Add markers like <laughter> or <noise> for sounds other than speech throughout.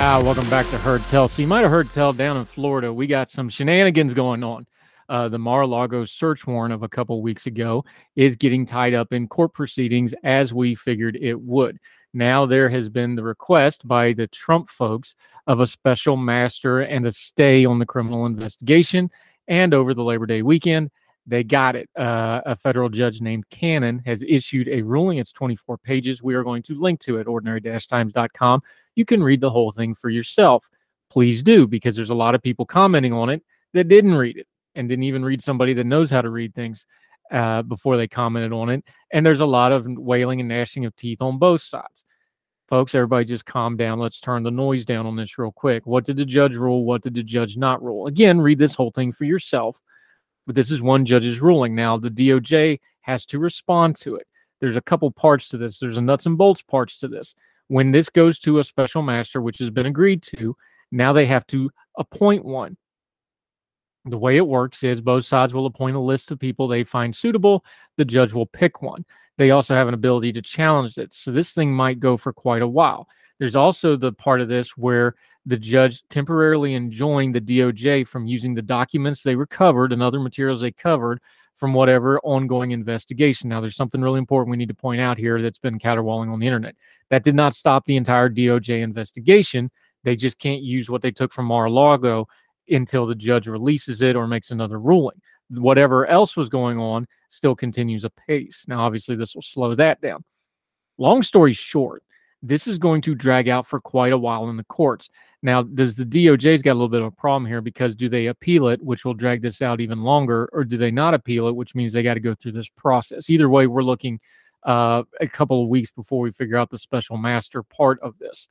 Ah, welcome back to Heard Tell. So you might have heard tell down in Florida, we got some shenanigans going on. Uh, the Mar-a-Lago search warrant of a couple weeks ago is getting tied up in court proceedings as we figured it would. Now there has been the request by the Trump folks of a special master and a stay on the criminal investigation. And over the Labor Day weekend, they got it. Uh, a federal judge named Cannon has issued a ruling. It's 24 pages. We are going to link to it, ordinary-times.com. You can read the whole thing for yourself. Please do, because there's a lot of people commenting on it that didn't read it and didn't even read somebody that knows how to read things uh, before they commented on it. And there's a lot of wailing and gnashing of teeth on both sides. Folks, everybody just calm down. Let's turn the noise down on this real quick. What did the judge rule? What did the judge not rule? Again, read this whole thing for yourself but this is one judge's ruling. Now, the DOJ has to respond to it. There's a couple parts to this. There's a nuts and bolts parts to this. When this goes to a special master, which has been agreed to, now they have to appoint one. The way it works is both sides will appoint a list of people they find suitable. The judge will pick one. They also have an ability to challenge it. So this thing might go for quite a while. There's also the part of this where the judge temporarily enjoined the DOJ from using the documents they recovered and other materials they covered from whatever ongoing investigation. Now, there's something really important we need to point out here that's been caterwauling on the internet. That did not stop the entire DOJ investigation. They just can't use what they took from Mar-a-Lago until the judge releases it or makes another ruling. Whatever else was going on still continues apace. Now, obviously, this will slow that down. Long story short, this is going to drag out for quite a while in the courts. Now, does the DOJ's got a little bit of a problem here because do they appeal it, which will drag this out even longer, or do they not appeal it, which means they got to go through this process? Either way, we're looking uh, a couple of weeks before we figure out the special master part of this.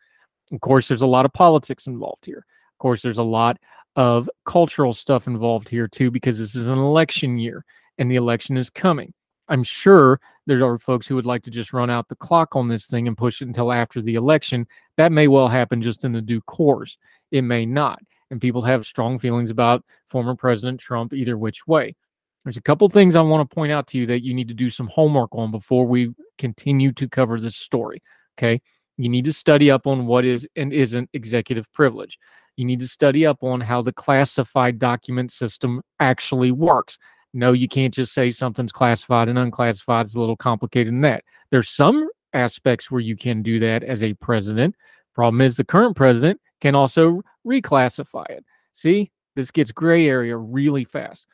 Of course, there's a lot of politics involved here. Of course, there's a lot of cultural stuff involved here too, because this is an election year and the election is coming. I'm sure there are folks who would like to just run out the clock on this thing and push it until after the election. That may well happen just in the due course. It may not. And people have strong feelings about former President Trump either which way. There's a couple things I want to point out to you that you need to do some homework on before we continue to cover this story. Okay. You need to study up on what is and isn't executive privilege. You need to study up on how the classified document system actually works. No, you can't just say something's classified and unclassified. It's a little complicated than that. There's some aspects where you can do that as a president. Problem is, the current president can also reclassify it. See, this gets gray area really fast.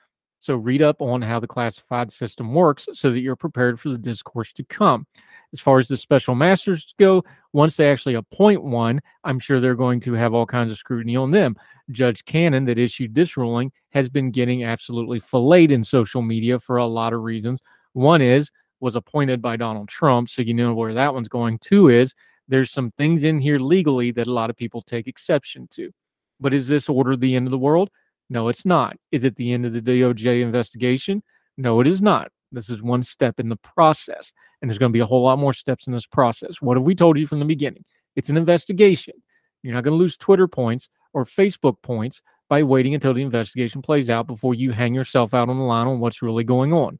So read up on how the classified system works so that you're prepared for the discourse to come. As far as the special masters go, once they actually appoint one, I'm sure they're going to have all kinds of scrutiny on them. Judge Cannon, that issued this ruling, has been getting absolutely filleted in social media for a lot of reasons. One is was appointed by Donald Trump, so you know where that one's going. Two is there's some things in here legally that a lot of people take exception to. But is this order the end of the world? No, it's not. Is it the end of the DOJ investigation? No, it is not. This is one step in the process, and there's going to be a whole lot more steps in this process. What have we told you from the beginning? It's an investigation. You're not going to lose Twitter points or Facebook points by waiting until the investigation plays out before you hang yourself out on the line on what's really going on.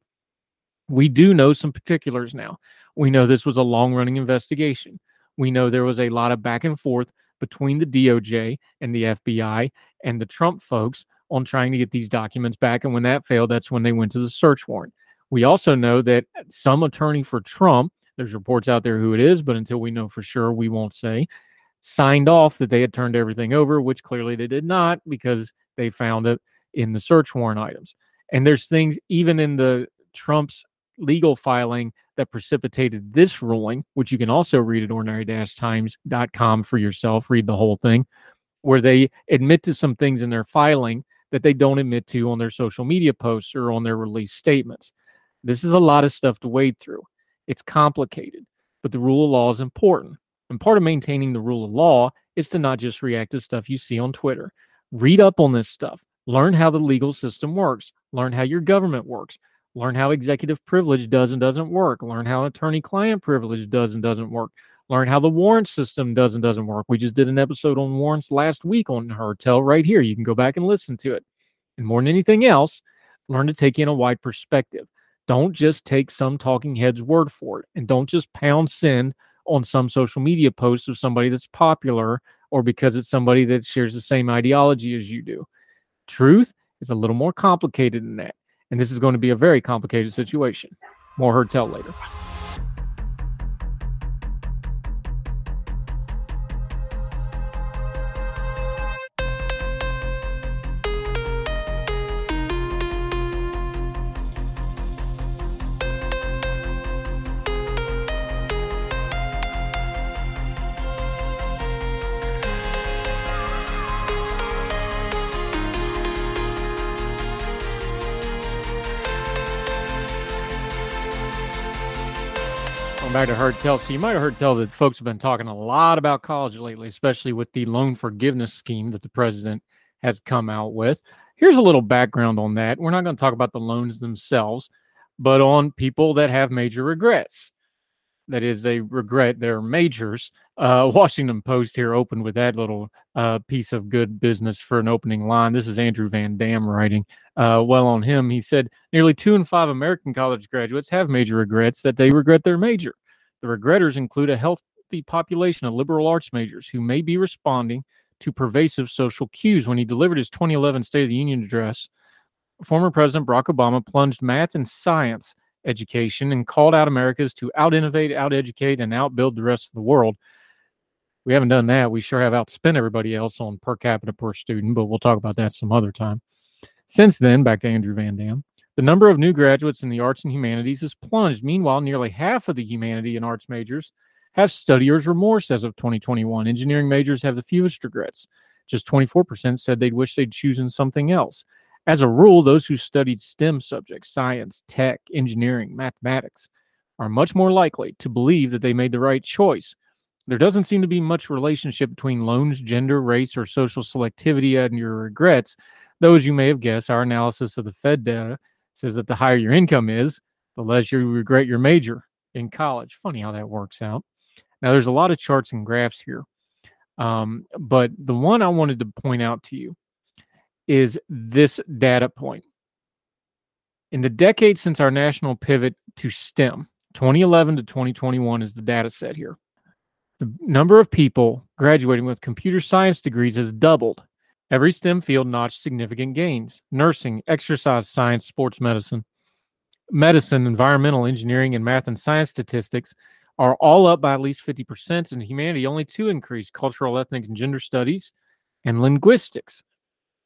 We do know some particulars now. We know this was a long running investigation. We know there was a lot of back and forth between the DOJ and the FBI and the Trump folks on trying to get these documents back. And when that failed, that's when they went to the search warrant. We also know that some attorney for Trump, there's reports out there who it is, but until we know for sure, we won't say, signed off that they had turned everything over, which clearly they did not because they found it in the search warrant items. And there's things even in the Trump's legal filing that precipitated this ruling, which you can also read at ordinary-times.com for yourself, read the whole thing, where they admit to some things in their filing that they don't admit to on their social media posts or on their release statements. This is a lot of stuff to wade through. It's complicated, but the rule of law is important. And part of maintaining the rule of law is to not just react to stuff you see on Twitter. Read up on this stuff. Learn how the legal system works. Learn how your government works. Learn how executive privilege does and doesn't work. Learn how attorney client privilege does and doesn't work. Learn how the warrant system does and doesn't work. We just did an episode on warrants last week on Heard Tell right here. You can go back and listen to it. And more than anything else, learn to take in a wide perspective. Don't just take some talking head's word for it and don't just pound send on some social media post of somebody that's popular or because it's somebody that shares the same ideology as you do. Truth is a little more complicated than that. And this is going to be a very complicated situation. More heard tell later. Back to Heard Tell. So you might have heard tell that folks have been talking a lot about college lately, especially with the loan forgiveness scheme that the president has come out with. Here's a little background on that. We're not going to talk about the loans themselves, but on people that have major regrets. That is, they regret their majors. Uh, <laughs> Washington Post here opened with that little uh, piece of good business for an opening line. This is Andrew Van Dam writing. Uh, well, on him, he said nearly two in five American college graduates have major regrets that they regret their major. The regretters include a healthy population of liberal arts majors who may be responding to pervasive social cues. When he delivered his 2011 State of the Union address, former President Barack Obama plunged math and science education and called out Americas to out innovate, out educate, and outbuild the rest of the world. We haven't done that. We sure have outspent everybody else on per capita per student, but we'll talk about that some other time. Since then, back to Andrew Van Dam, the number of new graduates in the arts and humanities has plunged. Meanwhile, nearly half of the humanity and arts majors have studier's remorse as of 2021. Engineering majors have the fewest regrets. Just 24% said they'd wish they'd chosen something else. As a rule, those who studied STEM subjects, science, tech, engineering, mathematics, are much more likely to believe that they made the right choice. There doesn't seem to be much relationship between loans, gender, race, or social selectivity and your regrets. Though, as you may have guessed, our analysis of the Fed data says that the higher your income is, the less you regret your major in college. Funny how that works out. Now, there's a lot of charts and graphs here, um, but the one I wanted to point out to you is this data point. In the decade since our national pivot to STEM, 2011 to 2021 is the data set here. The number of people graduating with computer science degrees has doubled Every STEM field notched significant gains nursing, exercise science, sports medicine, medicine, environmental engineering, and math and science statistics are all up by at least 50%. And humanity, only two increased cultural, ethnic, and gender studies and linguistics.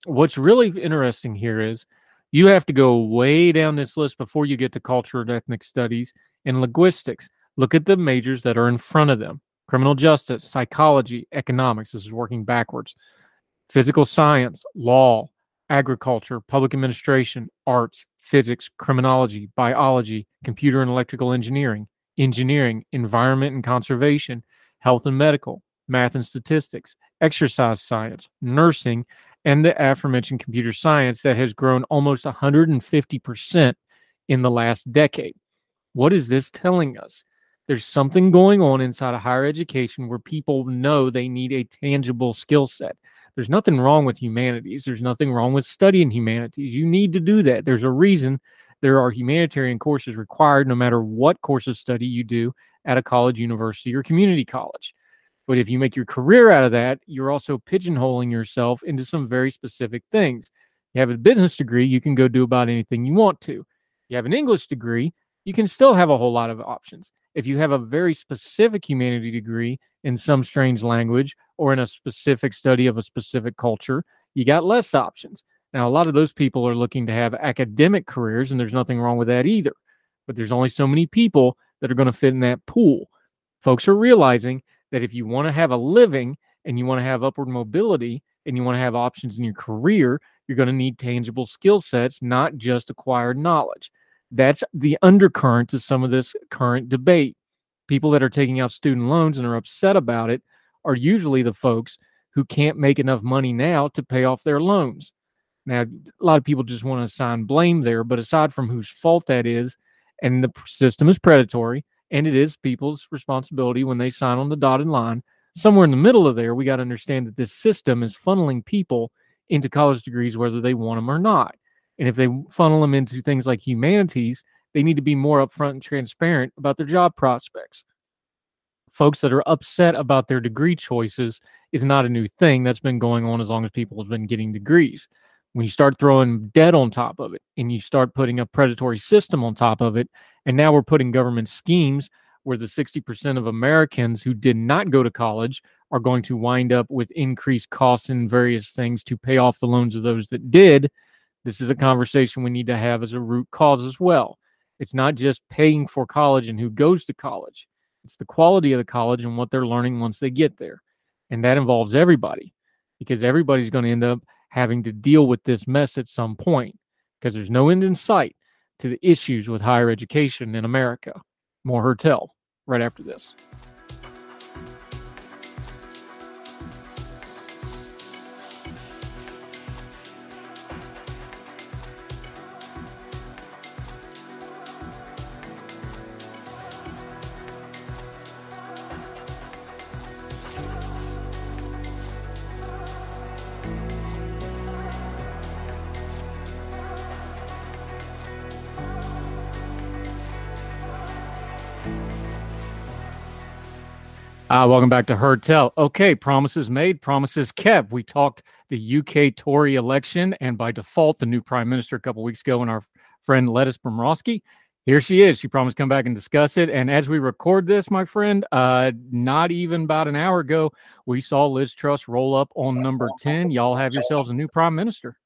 What's really interesting here is you have to go way down this list before you get to culture and ethnic studies and linguistics. Look at the majors that are in front of them criminal justice, psychology, economics. This is working backwards physical science, law, agriculture, public administration, arts, physics, criminology, biology, computer and electrical engineering, engineering, environment and conservation, health and medical, math and statistics, exercise science, nursing, and the aforementioned computer science that has grown almost 150% in the last decade. What is this telling us? There's something going on inside of higher education where people know they need a tangible skill set. There's nothing wrong with humanities. There's nothing wrong with studying humanities. You need to do that. There's a reason there are humanitarian courses required no matter what course of study you do at a college, university, or community college. But if you make your career out of that, you're also pigeonholing yourself into some very specific things. You have a business degree, you can go do about anything you want to. You have an English degree, you can still have a whole lot of options. If you have a very specific humanity degree in some strange language or in a specific study of a specific culture, you got less options. Now, a lot of those people are looking to have academic careers, and there's nothing wrong with that either. But there's only so many people that are going to fit in that pool. Folks are realizing that if you want to have a living and you want to have upward mobility and you want to have options in your career, you're going to need tangible skill sets, not just acquired knowledge. That's the undercurrent to some of this current debate. People that are taking out student loans and are upset about it are usually the folks who can't make enough money now to pay off their loans. Now, a lot of people just want to assign blame there, but aside from whose fault that is, and the system is predatory, and it is people's responsibility when they sign on the dotted line, somewhere in the middle of there, we got to understand that this system is funneling people into college degrees whether they want them or not. And if they funnel them into things like humanities, they need to be more upfront and transparent about their job prospects. Folks that are upset about their degree choices is not a new thing. That's been going on as long as people have been getting degrees. When you start throwing debt on top of it and you start putting a predatory system on top of it, and now we're putting government schemes where the 60% of Americans who did not go to college are going to wind up with increased costs in various things to pay off the loans of those that did. This is a conversation we need to have as a root cause as well. It's not just paying for college and who goes to college, it's the quality of the college and what they're learning once they get there. And that involves everybody because everybody's going to end up having to deal with this mess at some point because there's no end in sight to the issues with higher education in America. More Heard Tell right after this. Uh, welcome back to Heard Tell. Okay, promises made, promises kept. We talked the UK Tory election and by default, the new prime minister a couple weeks ago, and our friend Lettuce Bromrosky. Here she is. She promised to come back and discuss it. And as we record this, my friend, uh, not even about an hour ago, we saw Liz Truss roll up on number 10. Y'all have yourselves a new prime minister.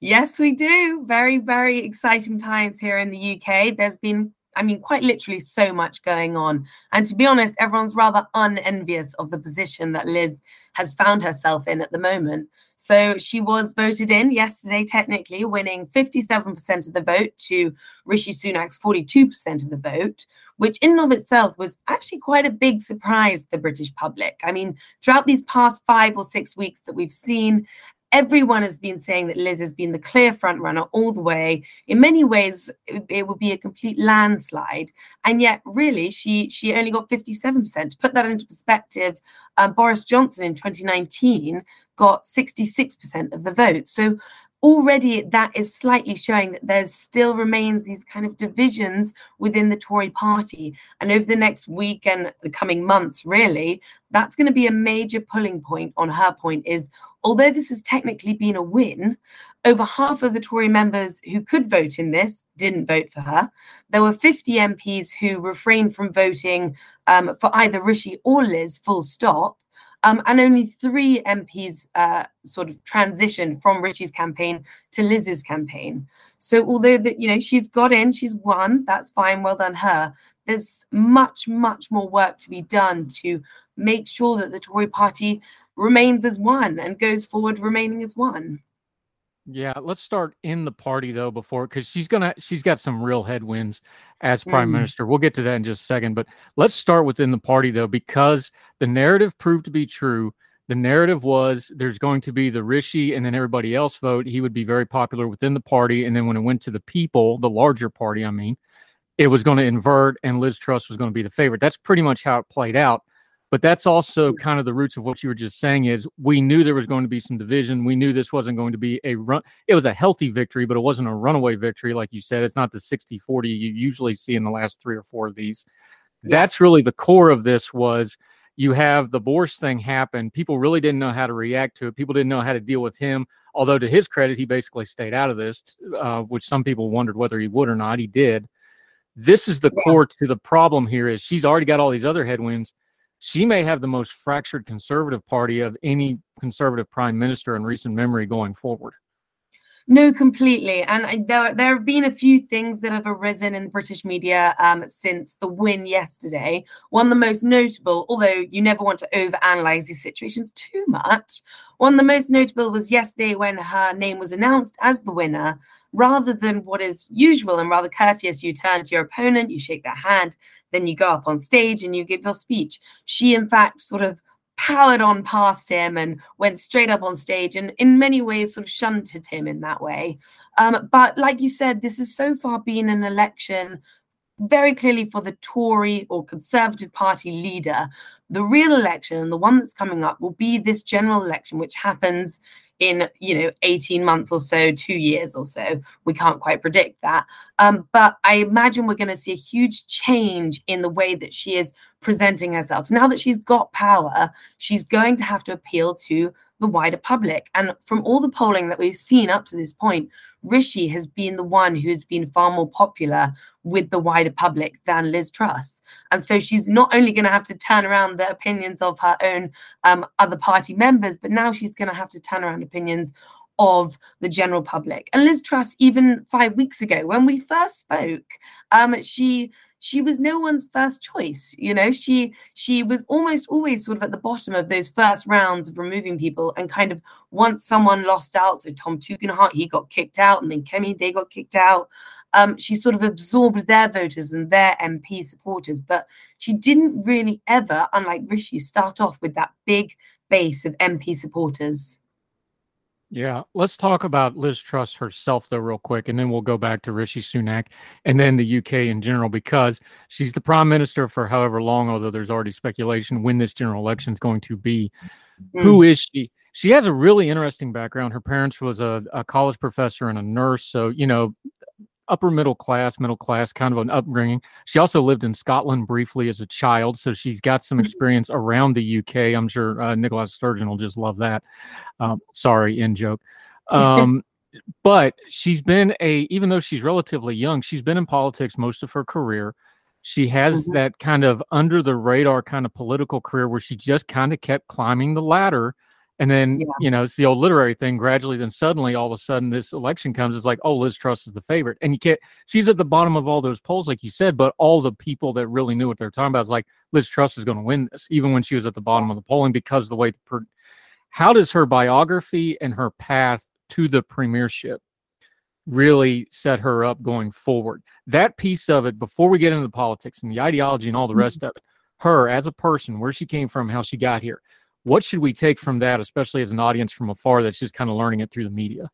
Yes, we do. Very, very exciting times here in the UK. There's been I mean, quite literally so much going on. And to be honest, everyone's rather unenvious of the position that Liz has found herself in at the moment. So she was voted in yesterday, technically winning 57% of the vote to Rishi Sunak's 42% of the vote, which in and of itself was actually quite a big surprise to the British public. I mean, throughout these past five or six weeks that we've seen everyone has been saying that Liz has been the clear front runner all the way. In many ways, it, it would be a complete landslide, and yet, really, she she only got fifty seven percent. To put that into perspective, um, Boris Johnson in twenty nineteen got sixty six percent of the vote. So already that is slightly showing that there still remains these kind of divisions within the Tory party. And over the next week and the coming months, really, that's going to be a major pulling point on her point is although this has technically been a win, over half of the Tory members who could vote in this didn't vote for her. There were 50 MPs who refrained from voting um, for either Rishi or Liz, full stop. Um, and only three MPs uh, sort of transitioned from Rishi's campaign to Liz's campaign. So although that you know she's got in, she's won, that's fine, well done her. There's much, much more work to be done to make sure that the Tory party remains as one and goes forward remaining as one. Yeah, let's start in the party though before because she's gonna she's got some real headwinds as prime mm. minister. We'll get to that in just a second, but let's start within the party though because the narrative proved to be true. The narrative was there's going to be the Rishi and then everybody else vote. He would be very popular within the party, and then when it went to the people, the larger party, I mean, it was going to invert, and Liz Truss was going to be the favorite. That's pretty much how it played out. But that's also kind of the roots of what you were just saying is we knew there was going to be some division. We knew this wasn't going to be a run. It was a healthy victory, but it wasn't a runaway victory. Like you said, it's not the 60, 40 you usually see in the last three or four of these. Yeah. That's really the core of this was you have the Boris thing happen. People really didn't know how to react to it. People didn't know how to deal with him. Although to his credit, he basically stayed out of this, uh, which some people wondered whether he would or not. He did. This is the yeah. core to the problem here is she's already got all these other headwinds she may have the most fractured conservative party of any conservative prime minister in recent memory going forward. No, completely. And there, there have been a few things that have arisen in the British media um, since the win yesterday. One, the most notable, although you never want to overanalyze these situations too much, one, the most notable was yesterday when her name was announced as the winner. Rather than what is usual and rather courteous, you turn to your opponent, you shake their hand, then you go up on stage and you give your speech. She, in fact, sort of powered on past him and went straight up on stage and in many ways sort of shunted him in that way. Um, but like you said, this has so far been an election very clearly for the Tory or Conservative Party leader. The real election, and the one that's coming up, will be this general election, which happens in you know 18 months or so two years or so. We can't quite predict that. Um, but i imagine we're going to see a huge change in the way that she is presenting herself. Now that she's got power she's going to have to appeal to the wider public. And from all the polling that we've seen up to this point rishi has been the one who's been far more popular with the wider public than Liz Truss. And so she's not only going to have to turn around the opinions of her own um, other party members, but now she's going to have to turn around opinions of the general public. And Liz Truss, even five weeks ago, when we first spoke, um, she she was no one's first choice. You know, she she was almost always sort of at the bottom of those first rounds of removing people, and kind of once someone lost out, so Tom Tugendhat, he got kicked out, and then Kemi, they got kicked out um, she sort of absorbed their voters and their MP supporters, but she didn't really ever, unlike Rishi, start off with that big base of MP supporters. Yeah, let's talk about Liz Truss herself, though, real quick, and then we'll go back to Rishi Sunak and then the UK in general, because she's the prime minister for however long, although there's already speculation when this general election is going to be. Mm. Who is she? She has a really interesting background. Her parents was a, a college professor and a nurse, so you know upper middle class, middle class kind of an upbringing. She also lived in Scotland briefly as a child, so she's got some mm-hmm. experience around the UK. I'm sure uh, Nicola Sturgeon will just love that. Um, sorry, in joke. <laughs> Um, but she's been a, even though she's relatively young, she's been in politics most of her career. She has mm-hmm. that kind of under the radar kind of political career where she just kind of kept climbing the ladder and then, yeah. you know, it's the old literary thing. Gradually, then suddenly, all of a sudden, this election comes. It's like, oh, Liz Truss is the favorite, and you can't. She's at the bottom of all those polls, like you said. But all the people that really knew what they're talking about is like, Liz Truss is going to win this, even when she was at the bottom of the polling, because the way. the Per, how does her biography and her path to the premiership really set her up going forward? That piece of it, before we get into the politics and the ideology and all the mm-hmm. rest of it, her as a person, where she came from, how she got here what should we take from that, especially as an audience from afar that's just kind of learning it through the media?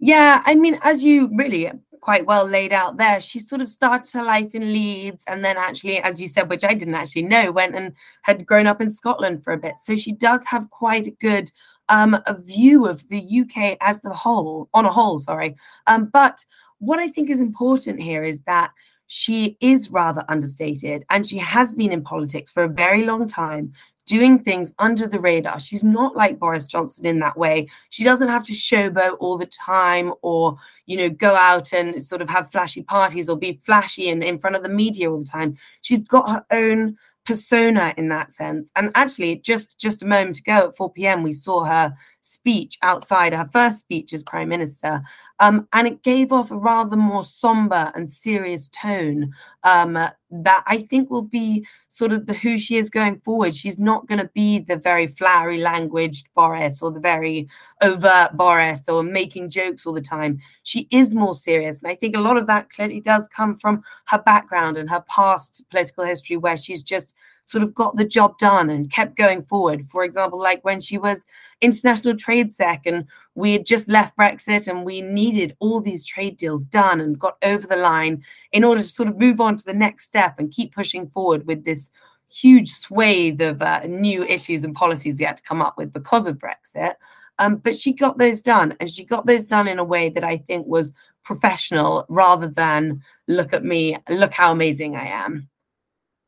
Yeah, I mean, as you really quite well laid out there, she sort of started her life in Leeds and then actually, as you said, which I didn't actually know, went and had grown up in Scotland for a bit. So she does have quite a good um, a view of the UK as the whole, on a whole, sorry. Um, but what I think is important here is that she is rather understated and she has been in politics for a very long time doing things under the radar. She's not like Boris Johnson in that way. She doesn't have to showboat all the time or, you know, go out and sort of have flashy parties or be flashy and in front of the media all the time. She's got her own persona in that sense. And actually, just just a moment ago at 4 p.m., we saw her speech outside her first speech as prime minister, um, and it gave off a rather more somber and serious tone um, that I think will be sort of the who she is going forward. She's not going to be the very flowery languaged Boris or the very overt Boris or making jokes all the time. She is more serious. And I think a lot of that clearly does come from her background and her past political history, where she's just sort of got the job done and kept going forward. For example, like when she was international trade sec and we had just left Brexit and we needed all these trade deals done and got over the line in order to sort of move on to the next step and keep pushing forward with this huge swathe of uh, new issues and policies we had to come up with because of Brexit. Um, but she got those done and she got those done in a way that I think was professional rather than look at me, look how amazing I am.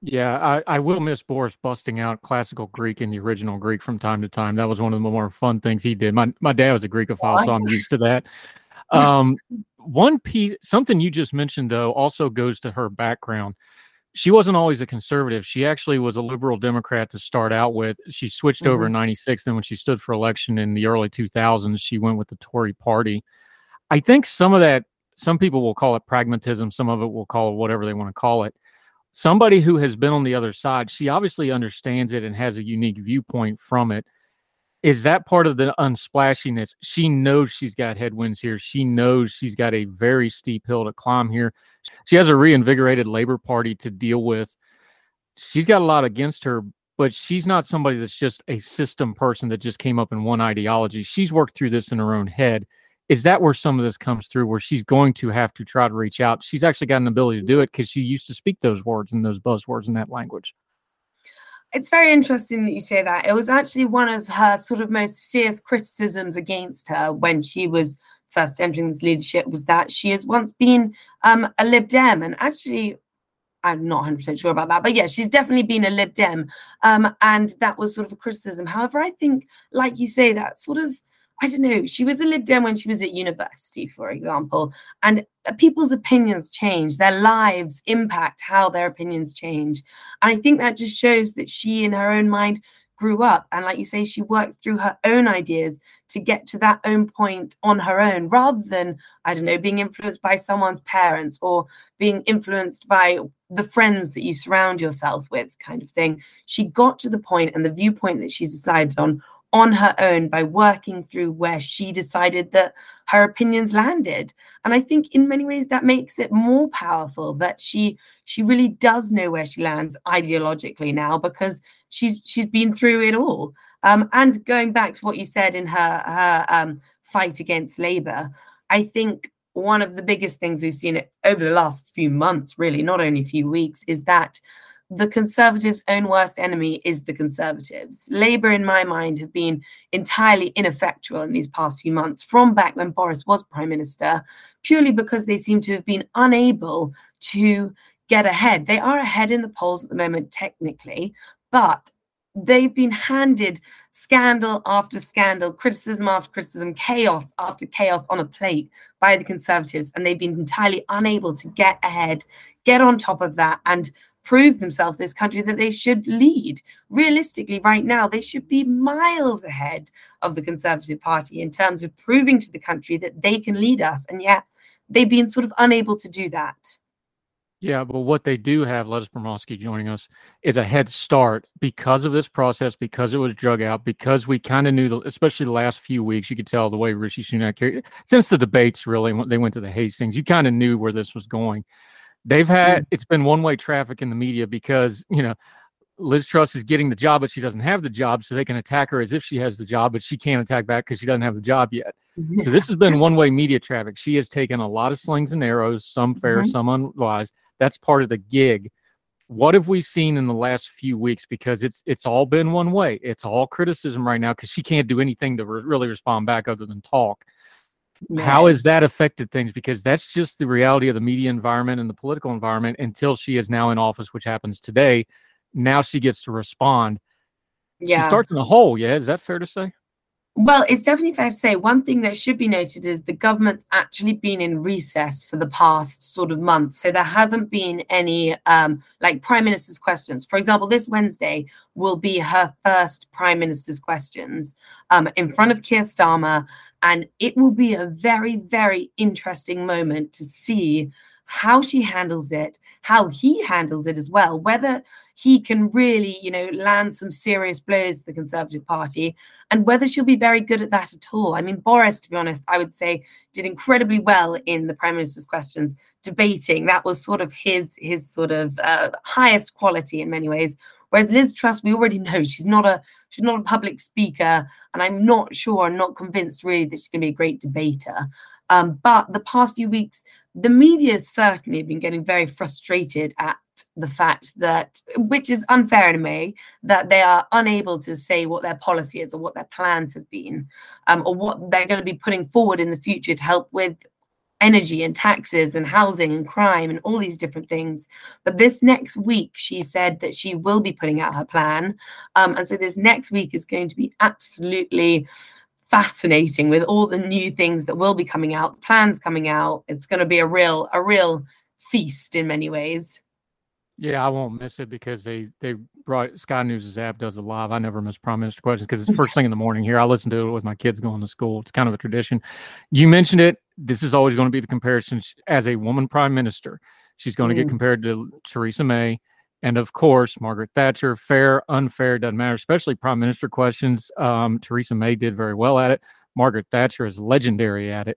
Yeah, I, I will miss Boris busting out classical Greek in the original Greek from time to time. That was one of the more fun things he did. My my dad was a Greekophile, so I'm used to that. Um, one piece, something you just mentioned though, also goes to her background. she wasn't always a conservative. She actually was a liberal Democrat to start out with. She switched mm-hmm. over in 96. Then when she stood for election in the early 2000s, she went with the Tory party. I think some of that, some people will call it pragmatism. Some of it will call it whatever they want to call it. Somebody who has been on the other side, she obviously understands it and has a unique viewpoint from it is that part of the unsplashiness? She knows she's got headwinds here. She knows she's got a very steep hill to climb here. She has a reinvigorated Labor Party to deal with. She's got a lot against her, but she's not somebody that's just a system person that just came up in one ideology. She's worked through this in her own head. Is that where some of this comes through, where she's going to have to try to reach out? She's actually got an ability to do it because she used to speak those words and those buzzwords in that language it's very interesting that you say that. It was actually one of her sort of most fierce criticisms against her when she was first entering this leadership was that she has once been um, a Lib Dem. And actually, I'm not 100% sure about that, but yeah, she's definitely been a Lib Dem. Um, and that was sort of a criticism. However, I think, like you say, that sort of I don't know, she was a Lib Dem when she was at university, for example, and uh, people's opinions change, their lives impact how their opinions change. And I think that just shows that she, in her own mind, grew up. And like you say, she worked through her own ideas to get to that own point on her own, rather than, I don't know, being influenced by someone's parents or being influenced by the friends that you surround yourself with, kind of thing. She got to the point and the viewpoint that she's decided on on her own by working through where she decided that her opinions landed. And i think in many ways that makes it more powerful that she she really does know where she lands ideologically now because she's she's been through it all. Um, and going back to what you said in her her um, fight against labor i think one of the biggest things we've seen over the last few months really not only a few weeks is that the Conservatives' own worst enemy is the Conservatives. Labour, in my mind, have been entirely ineffectual in these past few months, from back when Boris was Prime Minister, purely because they seem to have been unable to get ahead. They are ahead in the polls at the moment, technically, but they've been handed scandal after scandal, criticism after criticism, chaos after chaos on a plate by the Conservatives, and they've been entirely unable to get ahead, get on top of that, and prove themselves this country that they should lead. Realistically, right now, they should be miles ahead of the Conservative Party in terms of proving to the country that they can lead us. And yet they've been sort of unable to do that. Yeah, but what they do have, Lettuce Bromowski joining us, is a head start because of this process, because it was drug out, because we kind of knew, the, especially the last few weeks, you could tell the way Rishi Sunak carried since the debates really, when they went to the hustings, you kind of knew where this was going. They've had it's been one way traffic in the media because you know Liz Truss is getting the job, but she doesn't have the job, so they can attack her as if she has the job, but she can't attack back because she doesn't have the job yet. So this has been <laughs> one way media traffic. She has taken a lot of slings and arrows, some fair, mm-hmm. some unwise. That's part of the gig. What have we seen in the last few weeks? Because it's it's all been one way. It's all criticism right now because she can't do anything to re- really respond back other than talk. How has that affected things? Because that's just the reality of the media environment and the political environment until she is now in office, which happens today. Now she gets to respond. Yeah. She starts in the hole. Yeah. Is that fair to say? Well, it's definitely fair to say one thing that should be noted is the government's actually been in recess for the past sort of month. So there haven't been any um, like prime minister's questions. For example, this Wednesday will be her first prime minister's questions um, in front of Keir Starmer. And it will be a very, very interesting moment to see how she handles it, how he handles it as well, whether he can really, you know, land some serious blows to the Conservative Party, and whether she'll be very good at that at all. I mean, Boris, to be honest, I would say did incredibly well in the Prime Minister's questions, debating. That was sort of his his sort of uh, highest quality in many ways. Whereas Liz Truss, we already know she's not a she's not a public speaker, and I'm not sure, I'm not convinced really that she's going to be a great debater. Um, but the past few weeks, the media has certainly been getting very frustrated at the fact that, which is unfair a way, that they are unable to say what their policy is or what their plans have been, um, or what they're going to be putting forward in the future to help with energy and taxes and housing and crime and all these different things. But this next week, she said that she will be putting out her plan. Um, and so this next week is going to be absolutely fascinating with all the new things that will be coming out, plans coming out. It's going to be a real, a real feast in many ways. Yeah, I won't miss it because they they brought Sky News' app does it live. I never miss Prime Minister questions because it's first thing in the morning here. I listen to it with my kids going to school. It's kind of a tradition. You mentioned it. This is always going to be the comparison as a woman Prime Minister. She's going to get compared to Theresa May, and of course Margaret Thatcher. Fair, unfair doesn't matter. Especially Prime Minister questions. Um, Theresa May did very well at it. Margaret Thatcher is legendary at it.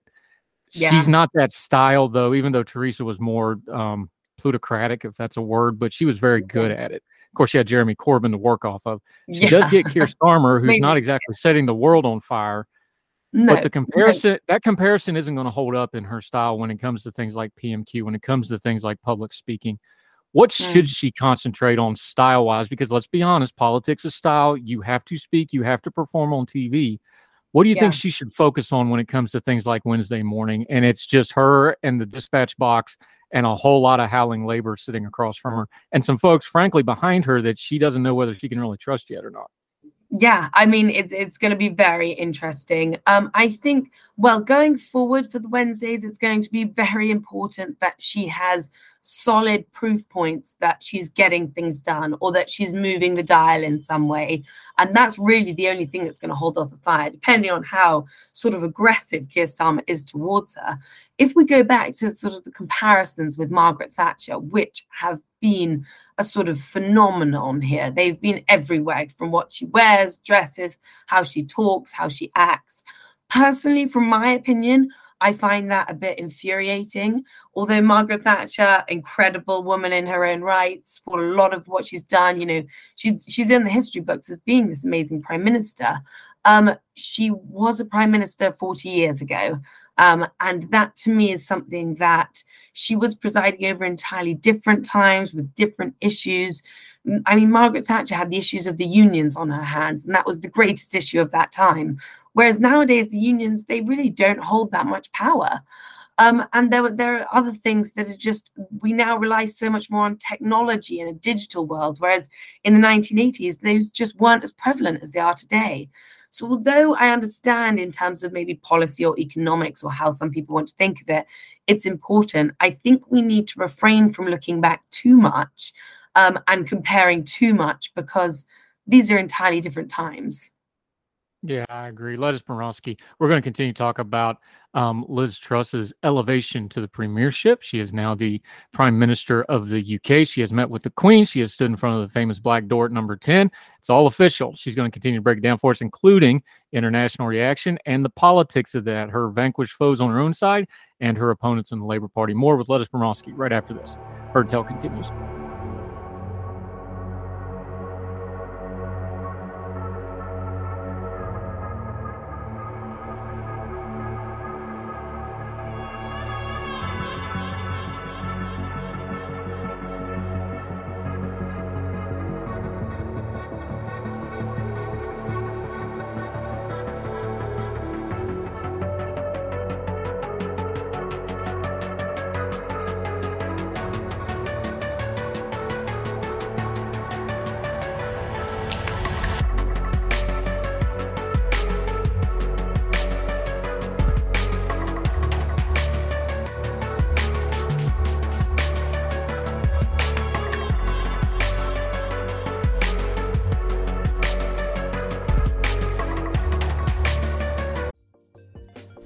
Yeah. She's not that style though. Even though Theresa was more um, plutocratic, if that's a word, but she was very good at it. Of course, she had Jeremy Corbyn to work off of. She does get Keir Starmer, <laughs> who's not exactly setting the world on fire. No, But the comparison, that comparison isn't going to hold up in her style when it comes to things like PMQ, when it comes to things like public speaking. What Mm. should she concentrate on style wise? Because let's be honest, politics is style. You have to speak, you have to perform on TV. What do you think she should focus on when it comes to things like Wednesday morning? And it's just her and the dispatch box and a whole lot of howling labor sitting across from her, and some folks, frankly, behind her that she doesn't know whether she can really trust yet or not. Yeah, I mean it's it's going to be very interesting. Um, I think well going forward for the Wednesdays, it's going to be very important that she has solid proof points that she's getting things done or that she's moving the dial in some way, and that's really the only thing that's going to hold off the fire, depending on how sort of aggressive Keir Starmer is towards her. If we go back to sort of the comparisons with Margaret Thatcher, which have been a sort of phenomenon here. They've been everywhere from what she wears, dresses, how she talks, how she acts. Personally, from my opinion, I find that a bit infuriating. Although Margaret Thatcher, incredible woman in her own rights, for a lot of what she's done, you know, she's she's in the history books as being this amazing prime minister. Um, she was a prime minister 40 years ago. Um, and that to me is something that she was presiding over entirely different times with different issues. I mean, Margaret Thatcher had the issues of the unions on her hands, and that was the greatest issue of that time. Whereas nowadays, the unions, they really don't hold that much power. Um, and there, there are other things that are just, we now rely so much more on technology in a digital world, whereas in the 1980s, those just weren't as prevalent as they are today. So, although I understand in terms of maybe policy or economics or how some people want to think of it, it's important. I think we need to refrain from looking back too much um, and comparing too much because these are entirely different times. Yeah, I agree. Lettuce Borowski. We're going to continue to talk about um, Liz Truss's elevation to the premiership. She is now the Prime Minister of the UK. She has met with the Queen. She has stood in front of the famous Black Door at number 10. It's all official. She's going to continue to break it down for us, including international reaction and the politics of that, her vanquished foes on her own side and her opponents in the Labour Party. More with Lettuce Borowski right after this. Heard Tell continues.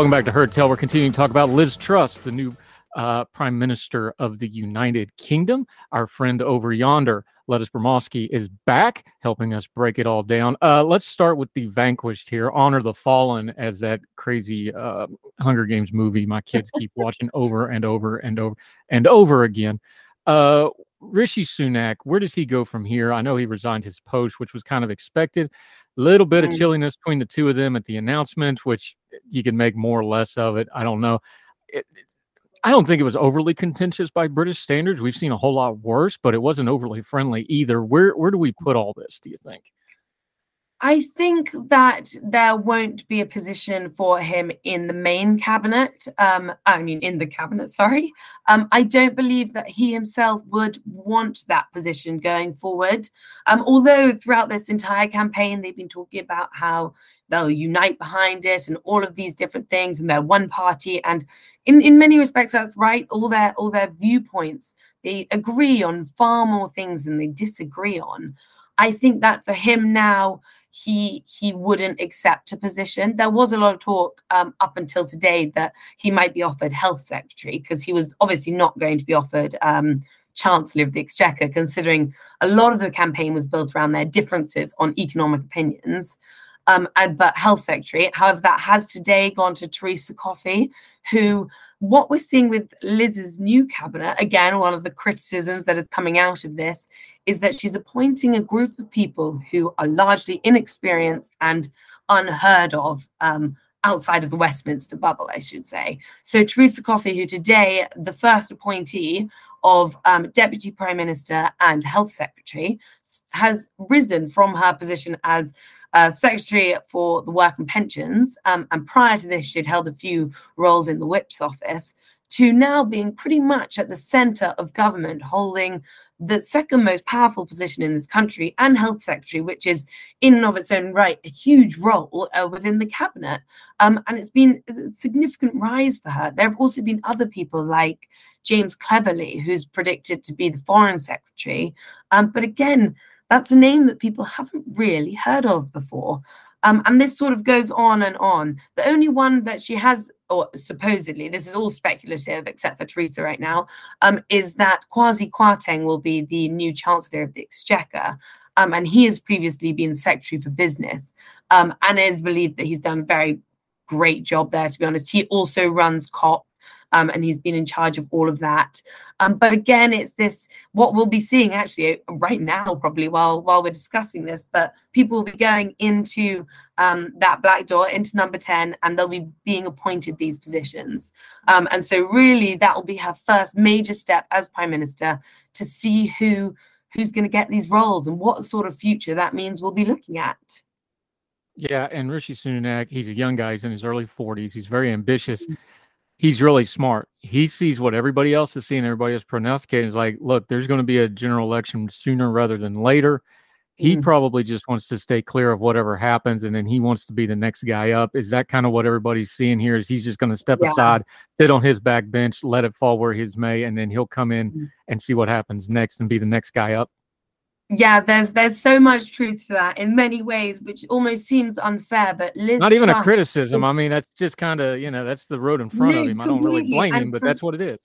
Welcome back to Heard Tell. We're continuing to talk about Liz Truss, the new uh, Prime Minister of the United Kingdom. Our friend over yonder, Lettuce Bromowski, is back helping us break it all down. Uh, let's start with the vanquished here. Honor the Fallen, as that crazy uh, Hunger Games movie my kids <laughs> keep watching over and over and over and over again. Uh, Rishi Sunak, where does he go from here? I know he resigned his post, which was kind of expected. A little bit of mm. chilliness between the two of them at the announcement, which you can make more or less of it. I don't know. It, I don't think it was overly contentious by British standards. We've seen a whole lot worse, but it wasn't overly friendly either. Where where do we put all this? Do you think? I think that there won't be a position for him in the main cabinet. Um, I mean, in the cabinet, sorry. Um, I don't believe that he himself would want that position going forward. Um, although throughout this entire campaign, they've been talking about how they'll unite behind it and all of these different things, and they're one party. And in, in many respects, that's right. All their all their viewpoints, they agree on far more things than they disagree on. I think that for him now, he he wouldn't accept a position. There was a lot of talk um, up until today that he might be offered health secretary because he was obviously not going to be offered um, chancellor of the exchequer, considering a lot of the campaign was built around their differences on economic opinions. Um, but health secretary, however, that has today gone to Theresa Coffey, who what we're seeing with Liz's new cabinet, again, one of the criticisms that is coming out of this is that she's appointing a group of people who are largely inexperienced and unheard of um, outside of the Westminster bubble, I should say. So Theresa Coffey, who today the first appointee of um, Deputy Prime Minister and Health Secretary, has risen from her position as uh, Secretary for the Work and Pensions, um, and prior to this, she'd held a few roles in the Whip's office, to now being pretty much at the center of government, holding the second most powerful position in this country and health secretary, which is in and of its own right a huge role uh, within the cabinet. Um, and it's been a significant rise for her. There have also been other people like James Cleverly, who's predicted to be the foreign secretary. Um, but again, that's a name that people haven't really heard of before. Um, and this sort of goes on and on. The only one that she has, or supposedly, this is all speculative except for Theresa right now, um, is that Kwasi Kwarteng will be the new Chancellor of the Exchequer. Um, and he has previously been Secretary for Business. Um, and is believed that he's done a very great job there, to be honest. He also runs COP, um, and he's been in charge of all of that. Um, but again, it's this what we'll be seeing actually right now, probably while while we're discussing this. But people will be going into um, that black door into number ten, and they'll be being appointed these positions. Um, and so, really, that will be her first major step as prime minister to see who who's going to get these roles and what sort of future that means we'll be looking at. Yeah, and Rishi Sunak, he's a young guy. He's in his early 40s. He's very ambitious. Mm he's really smart. He sees what everybody else is seeing, everybody else prognosticating. Is like, look, there's going to be a general election sooner rather than later. He mm-hmm. probably just wants to stay clear of whatever happens, and then he wants to be the next guy up. Is that kind of what everybody's seeing here? Is he's just going to step yeah. aside, sit on his back bench, let it fall where his may, and then he'll come in mm-hmm. and see what happens next and be the next guy up? Yeah there's there's so much truth to that in many ways which almost seems unfair but Liz not even a criticism. i mean that's just kind of you know that's the road in front no, of him. I don't really blame him but that's what it is.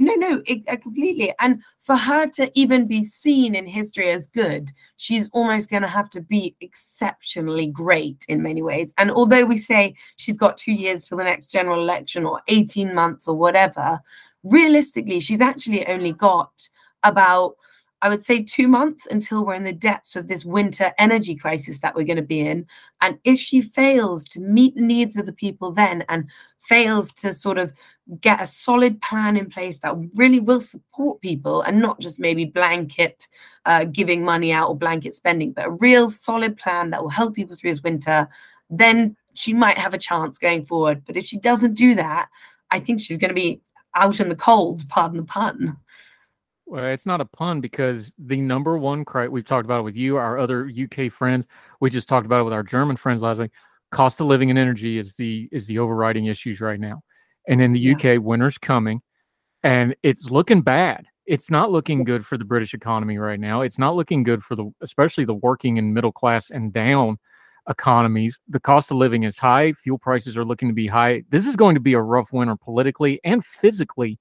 No no it, uh, completely. And for her to even be seen in history as good she's almost going to have to be exceptionally great in many ways. And although we say she's got two years till the next general election or 18 months or whatever realistically she's actually only got about I would say two months until we're in the depths of this winter energy crisis that we're going to be in. And if she fails to meet the needs of the people then and fails to sort of get a solid plan in place that really will support people and not just maybe blanket uh, giving money out or blanket spending, but a real solid plan that will help people through this winter, then she might have a chance going forward. But if she doesn't do that, I think she's going to be out in the cold, pardon the pun. Well, it's not a pun because the number one cry we've talked about it with you, our other UK friends. We just talked about it with our German friends last week. Cost of living and energy is the is the overriding issues right now. And in the yeah. UK, winter's coming, and it's looking bad. It's not looking good for the British economy right now. It's not looking good for the especially the working and middle class and down economies. The cost of living is high. Fuel prices are looking to be high. This is going to be a rough winter politically and physically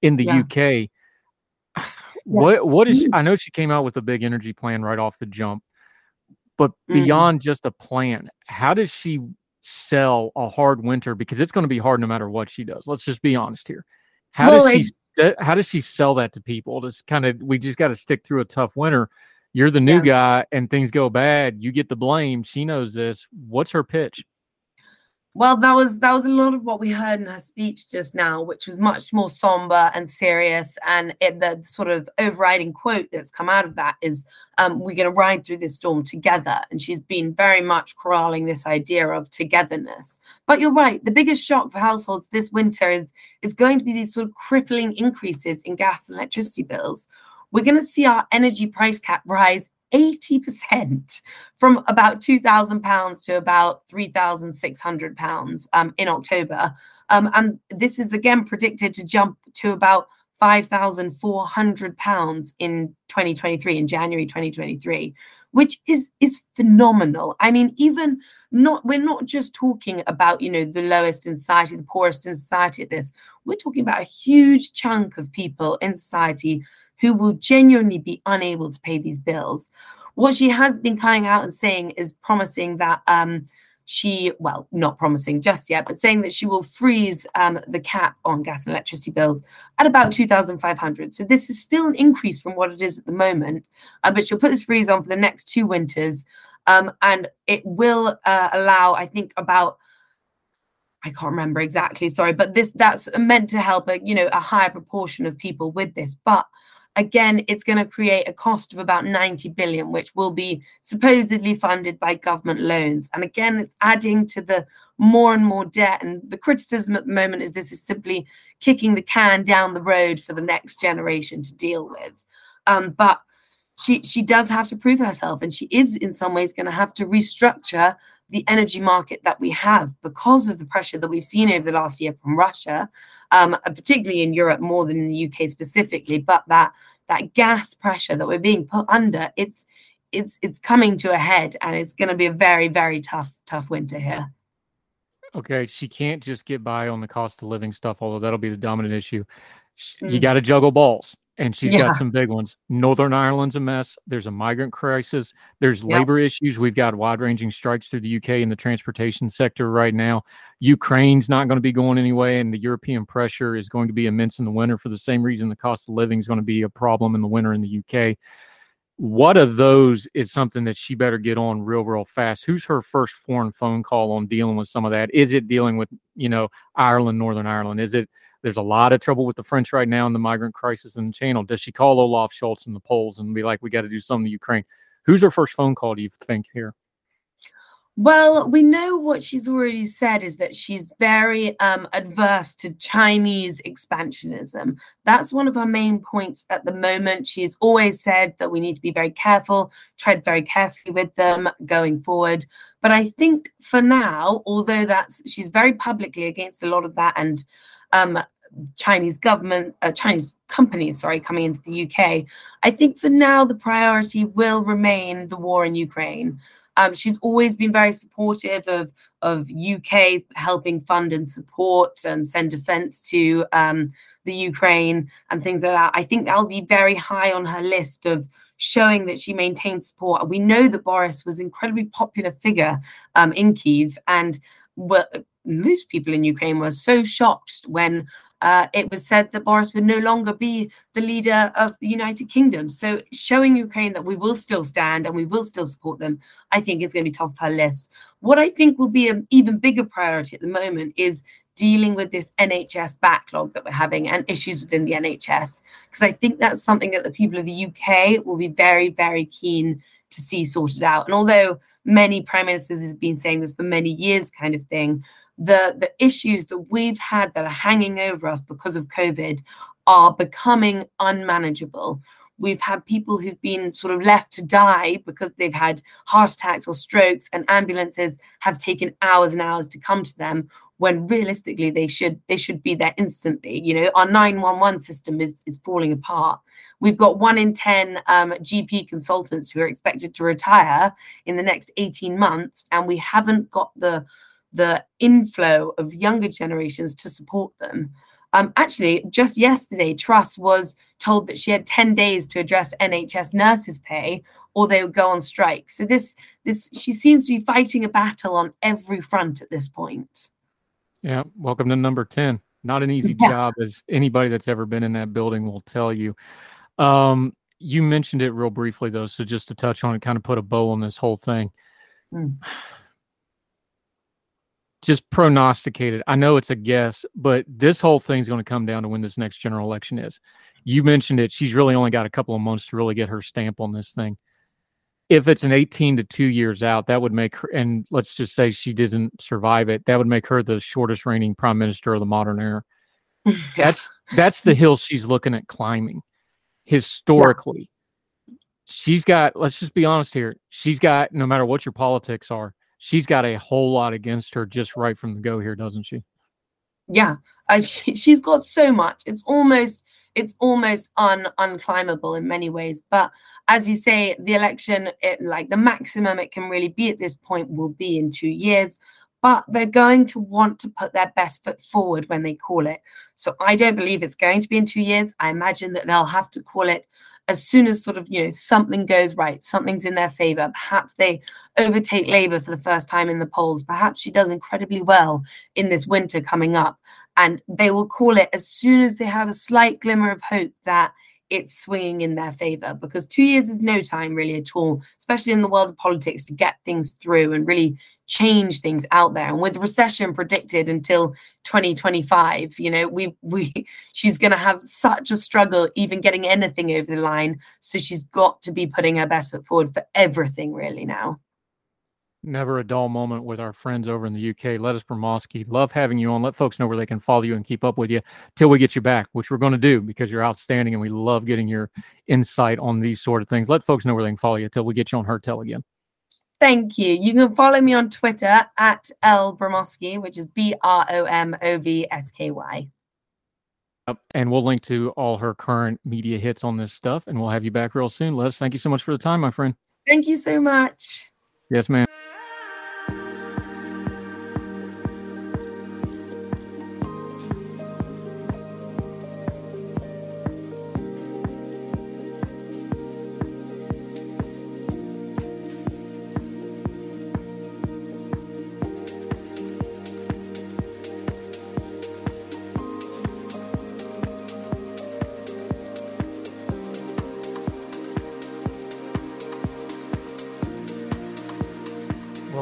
in the yeah. UK. What what is mm. I know she came out with a big energy plan right off the jump. But mm. beyond mm. just a plan, how does she sell a hard winter because it's going to be hard no matter what she does. Let's just be honest here. How well, does she how does she sell that to people? Just kind of we just got to stick through a tough winter. You're the new yeah. guy and things go bad, you get the blame. She knows this. What's her pitch? Well, that was that was a lot of what we heard in her speech just now, which was much more somber and serious. And it, the sort of overriding quote that's come out of that is, um, "We're going to ride through this storm together." And she's been very much corralling this idea of togetherness. But you're right; the biggest shock for households this winter is is going to be these sort of crippling increases in gas and electricity bills. We're going to see our energy price cap rise 80% from about £2,000 to about £3,600 um, in October. Um, and this is again predicted to jump to about £5,400 in 2023, in January 2023, which is, is phenomenal. I mean, even not, we're not just talking about, you know, the lowest in society, the poorest in society at this. We're talking about a huge chunk of people in society who will genuinely be unable to pay these bills. What she has been coming out and saying is promising that um, she, well, not promising just yet, but saying that she will freeze um, the cap on gas and electricity bills at about 2,500. So this is still an increase from what it is at the moment, uh, but she'll put this freeze on for the next two winters. Um, and it will uh, allow, I think, about I can't remember exactly, sorry, but this that's meant to help a you know a higher proportion of people with this. But again it's going to create a cost of about 90 billion which will be supposedly funded by government loans. And again it's adding to the more and more debt. And the criticism at the moment is this is simply kicking the can down the road for the next generation to deal with. Um, but she she does have to prove herself and she is in some ways going to have to restructure the energy market that we have because of the pressure that we've seen over the last year from Russia, um, particularly in Europe more than in the UK specifically. But that that gas pressure that we're being put under, it's it's it's coming to a head, and it's going to be a very very tough tough winter here. Okay, she can't just get by on the cost of living stuff, although that'll be the dominant issue. You mm. got to juggle balls and she's yeah. got some big ones. Northern Ireland's a mess. There's a migrant crisis. There's yep. labor issues. We've got wide-ranging strikes through the UK in the transportation sector right now. Ukraine's not going to be going anyway, and the European pressure is going to be immense in the winter for the same reason the cost of living is going to be a problem in the winter in the UK. What of those is something that she better get on real, real fast? Who's her first foreign phone call on dealing with some of that? Is it dealing with, you know, Ireland, Northern Ireland? Is it there's a lot of trouble with the French right now in the migrant crisis in the channel. Does she call Olaf Scholz in the polls and be like, we got to do something to Ukraine? Who's her first phone call, do you think, here? Well, we know what she's already said is that she's very um, adverse to Chinese expansionism. That's one of her main points at the moment. She's always said that we need to be very careful, tread very carefully with them going forward. But I think for now, although that's she's very publicly against a lot of that and um, Chinese government, uh, Chinese companies, sorry, coming into the UK. I think for now the priority will remain the war in Ukraine. Um, she's always been very supportive of of UK helping fund and support and send defence to um, the Ukraine and things like that. I think that'll be very high on her list of showing that she maintains support. We know that Boris was an incredibly popular figure um, in Kiev and most people in Ukraine were so shocked when uh, it was said that Boris would no longer be the leader of the United Kingdom. So showing Ukraine that we will still stand and we will still support them, I think is going to be top of her list. What I think will be an even bigger priority at the moment is dealing with this NHS backlog that we're having and issues within the NHS. Because I think that's something that the people of the UK will be very, very keen to see sorted out. And although many prime ministers have been saying this for many years, kind of thing, the the issues that we've had that are hanging over us because of COVID are becoming unmanageable. We've had people who've been sort of left to die because they've had heart attacks or strokes, and ambulances have taken hours and hours to come to them when realistically they should they should be there instantly. You know, our 911 system is is falling apart. We've got one in 10 um, GP consultants who are expected to retire in the next 18 months, and we haven't got the the inflow of younger generations to support them. Um, actually, just yesterday, Truss was told that she had 10 days to address NHS nurses' pay or they would go on strike. So this this she seems to be fighting a battle on every front at this point. Yeah, welcome to number 10. Not an easy <laughs> yeah. job as anybody that's ever been in that building will tell you. Um, you mentioned it real briefly though, so just to touch on it, kind of put a bow on this whole thing. Mm just prognosticated. I know it's a guess, but this whole thing's going to come down to when this next general election is. You mentioned it. She's really only got a couple of months to really get her stamp on this thing. If it's an 18 to two years out, that would make her, and let's just say she doesn't survive it, that would make her the shortest reigning prime minister of the modern era. that's that's the hill she's looking at climbing historically. Yeah. She's got, let's just be honest here, she's got, no matter what your politics are, she's got a whole lot against her just right from the go here, doesn't she? Yeah, uh, <laughs> she, she's got so much. It's almost it's almost un unclimbable in many ways. But as you say, the election, it, like the maximum it can really be at this point, will be in two years. But they're going to want to put their best foot forward when they call it. So I don't believe it's going to be in two years. I imagine that they'll have to call it as soon as sort of you know something goes right something's in their favor perhaps they overtake labor for the first time in the polls perhaps she does incredibly well in this winter coming up and they will call it as soon as they have a slight glimmer of hope that it's swinging in their favor because two years is no time really at all, especially in the world of politics, to get things through and really change things out there. And with recession predicted until 2025, you know, we <laughs> we she's going to have such a struggle even getting anything over the line. So she's got to be putting her best foot forward for everything really now. Never a dull moment with our friends over in the UK. Let Lettice Bromovsky. Love having you on. Let folks know where they can follow you and keep up with you till we get you back, which we're going to do because you're outstanding and we love getting your insight on these sort of things. Let folks know where they can follow you till we get you on Tell again. Thank you. You can follow me on Twitter at L Bromovsky, which is B R O M O V S K Y. And we'll link to all her current media hits on this stuff, and we'll have you back real soon. Les, thank you so much for the time, my friend. Thank you so much. Yes, ma'am.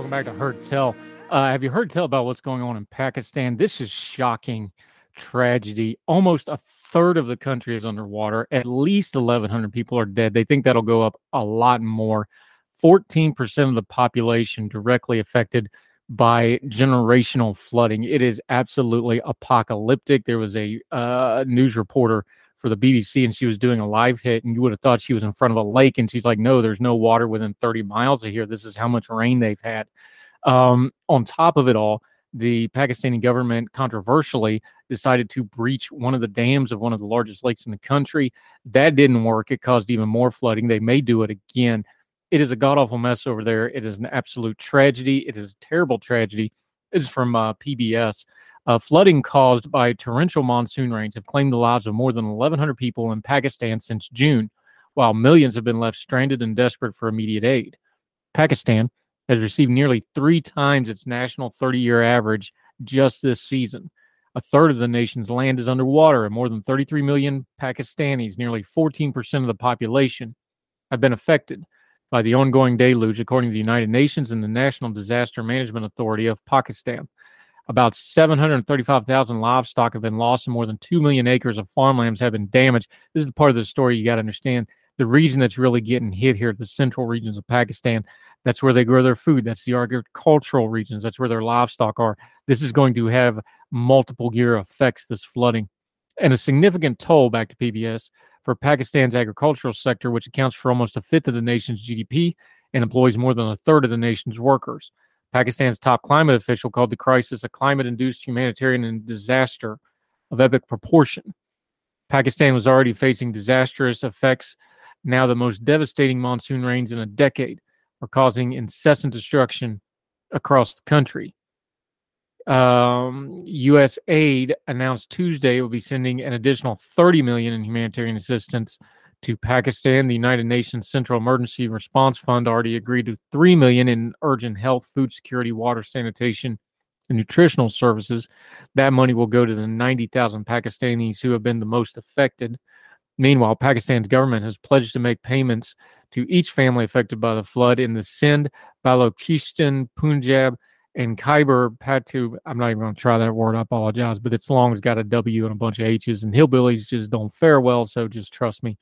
Welcome back to Heard Tell. Uh, have you heard tell about what's going on in Pakistan? This is shocking tragedy. Almost a third of the country is underwater. At least 1,100 people are dead. They think that'll go up a lot more. 14% of the population directly affected by generational flooding. It is absolutely apocalyptic. There was a uh, news reporter for the BBC and she was doing a live hit and you would have thought she was in front of a lake and she's like no there's no water within 30 miles of here. This is how much rain they've had. Um, on top of it all the Pakistani government controversially decided to breach one of the dams of one of the largest lakes in the country. That didn't work. It caused even more flooding. They may do it again. It is a god awful mess over there. It is an absolute tragedy. It is a terrible tragedy. This is from uh, PBS uh, flooding caused by torrential monsoon rains have claimed the lives of more than 1,100 people in Pakistan since June, while millions have been left stranded and desperate for immediate aid. Pakistan has received nearly three times its national 30 year average just this season. A third of the nation's land is underwater, and more than 33 million Pakistanis, nearly 14% of the population, have been affected by the ongoing deluge, according to the United Nations and the National Disaster Management Authority of Pakistan. About 735,000 livestock have been lost and more than 2 million acres of farmlands have been damaged. This is the part of the story you got to understand. The region that's really getting hit here, the central regions of Pakistan, that's where they grow their food. That's the agricultural regions. That's where their livestock are. This is going to have multiple year effects, this flooding. and a significant toll back to PBS for Pakistan's agricultural sector, which accounts for almost a fifth of the nation's GDP and employs more than a third of the nation's workers. Pakistan's top climate official called the crisis a climate induced humanitarian disaster of epic proportion. Pakistan was already facing disastrous effects. Now, the most devastating monsoon rains in a decade are causing incessant destruction across the country. Um, U.S. aid announced Tuesday it will be sending an additional 30 million in humanitarian assistance to Pakistan. The United Nations Central Emergency Response Fund already agreed to 3 million in urgent health, food security, water, sanitation, and nutritional services. That money will go to the 90,000 Pakistanis who have been the most affected. Meanwhile, Pakistan's government has pledged to make payments to each family affected by the flood in the Sindh, Balochistan, Punjab, and Khyber Patu. I'm not even going to try that word. I apologize, but it's long. It's got a W and a bunch of H's, and hillbillies just don't fare well. So just trust me.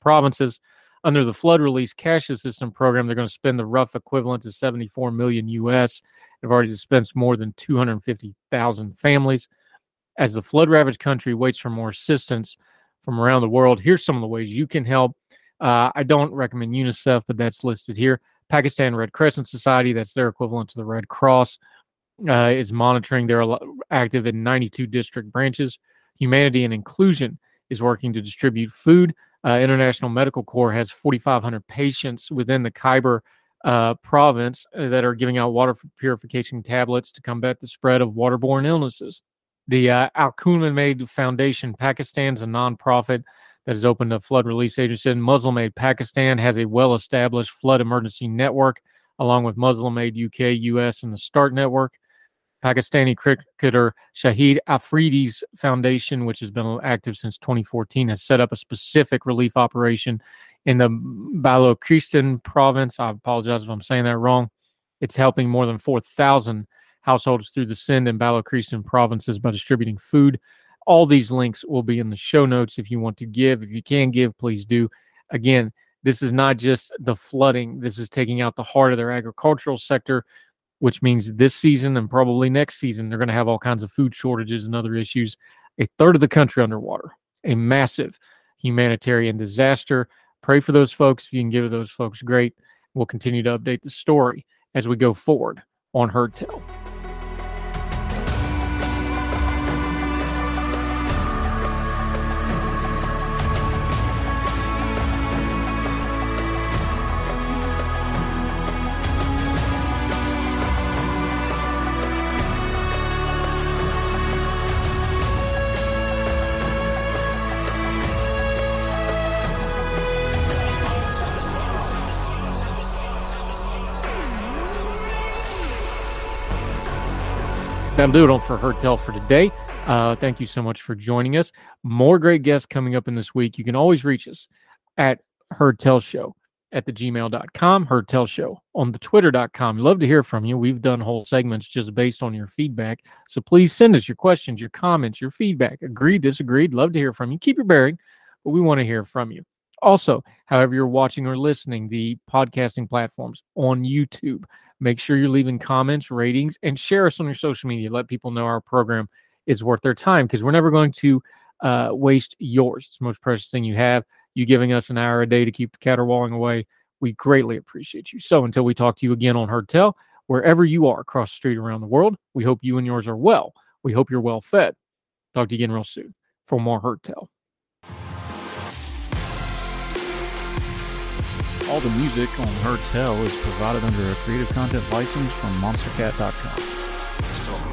Provinces under the flood release cash assistance program, they're going to spend the rough equivalent to 74 million US. They've already dispensed more than 250,000 families. As the flood ravaged country waits for more assistance from around the world, here's some of the ways you can help. Uh, I don't recommend UNICEF, but that's listed here. Pakistan Red Crescent Society, that's their equivalent to the Red Cross, uh, is monitoring. They're active in 92 district branches. Humanity and Inclusion is working to distribute food. Uh, International Medical Corps has 4,500 patients within the Khyber uh, province uh, that are giving out water purification tablets to combat the spread of waterborne illnesses. The uh, Al Kuman Made Foundation, Pakistan's a nonprofit that is open to flood relief agency. Muslim Aid Pakistan has a well established flood emergency network, along with Muslim Aid UK, US, and the START network. Pakistani cricketer Shahid Afridi's foundation, which has been active since 2014, has set up a specific relief operation in the Balochistan province. I apologize if I'm saying that wrong. It's helping more than 4,000 households through the Sindh and Balochistan provinces by distributing food, all these links will be in the show notes if you want to give. If you can give, please do. Again, this is not just the flooding, this is taking out the heart of their agricultural sector, which means this season and probably next season, they're going to have all kinds of food shortages and other issues. A third of the country underwater, a massive humanitarian disaster. Pray for those folks. If you can give to those folks, great. We'll continue to update the story as we go forward on Heard Tell. That'll do it for Heard Tell for today. Uh, thank you so much for joining us. More great guests coming up in this week. You can always reach us at Heard Tell Show at the gmail.com, Heard Tell Show on the twitter.com. Love to hear from you. We've done whole segments just based on your feedback. So please send us your questions, your comments, your feedback. Agreed, disagreed. Love to hear from you. Keep your bearing, but we want to hear from you. Also, however you're watching or listening, the podcasting platforms on YouTube. Make sure you're leaving comments, ratings, and share us on your social media. Let people know our program is worth their time because we're never going to uh, waste yours. It's the most precious thing you have. You giving us an hour a day to keep the caterwauling away. We greatly appreciate you. So until we talk to you again on Heard Tell, wherever you are across the street around the world, we hope you and yours are well. We hope you're well fed. Talk to you again real soon for more Heard All the music on Heard Tell is provided under a Creative Content license from MonsterCat.com.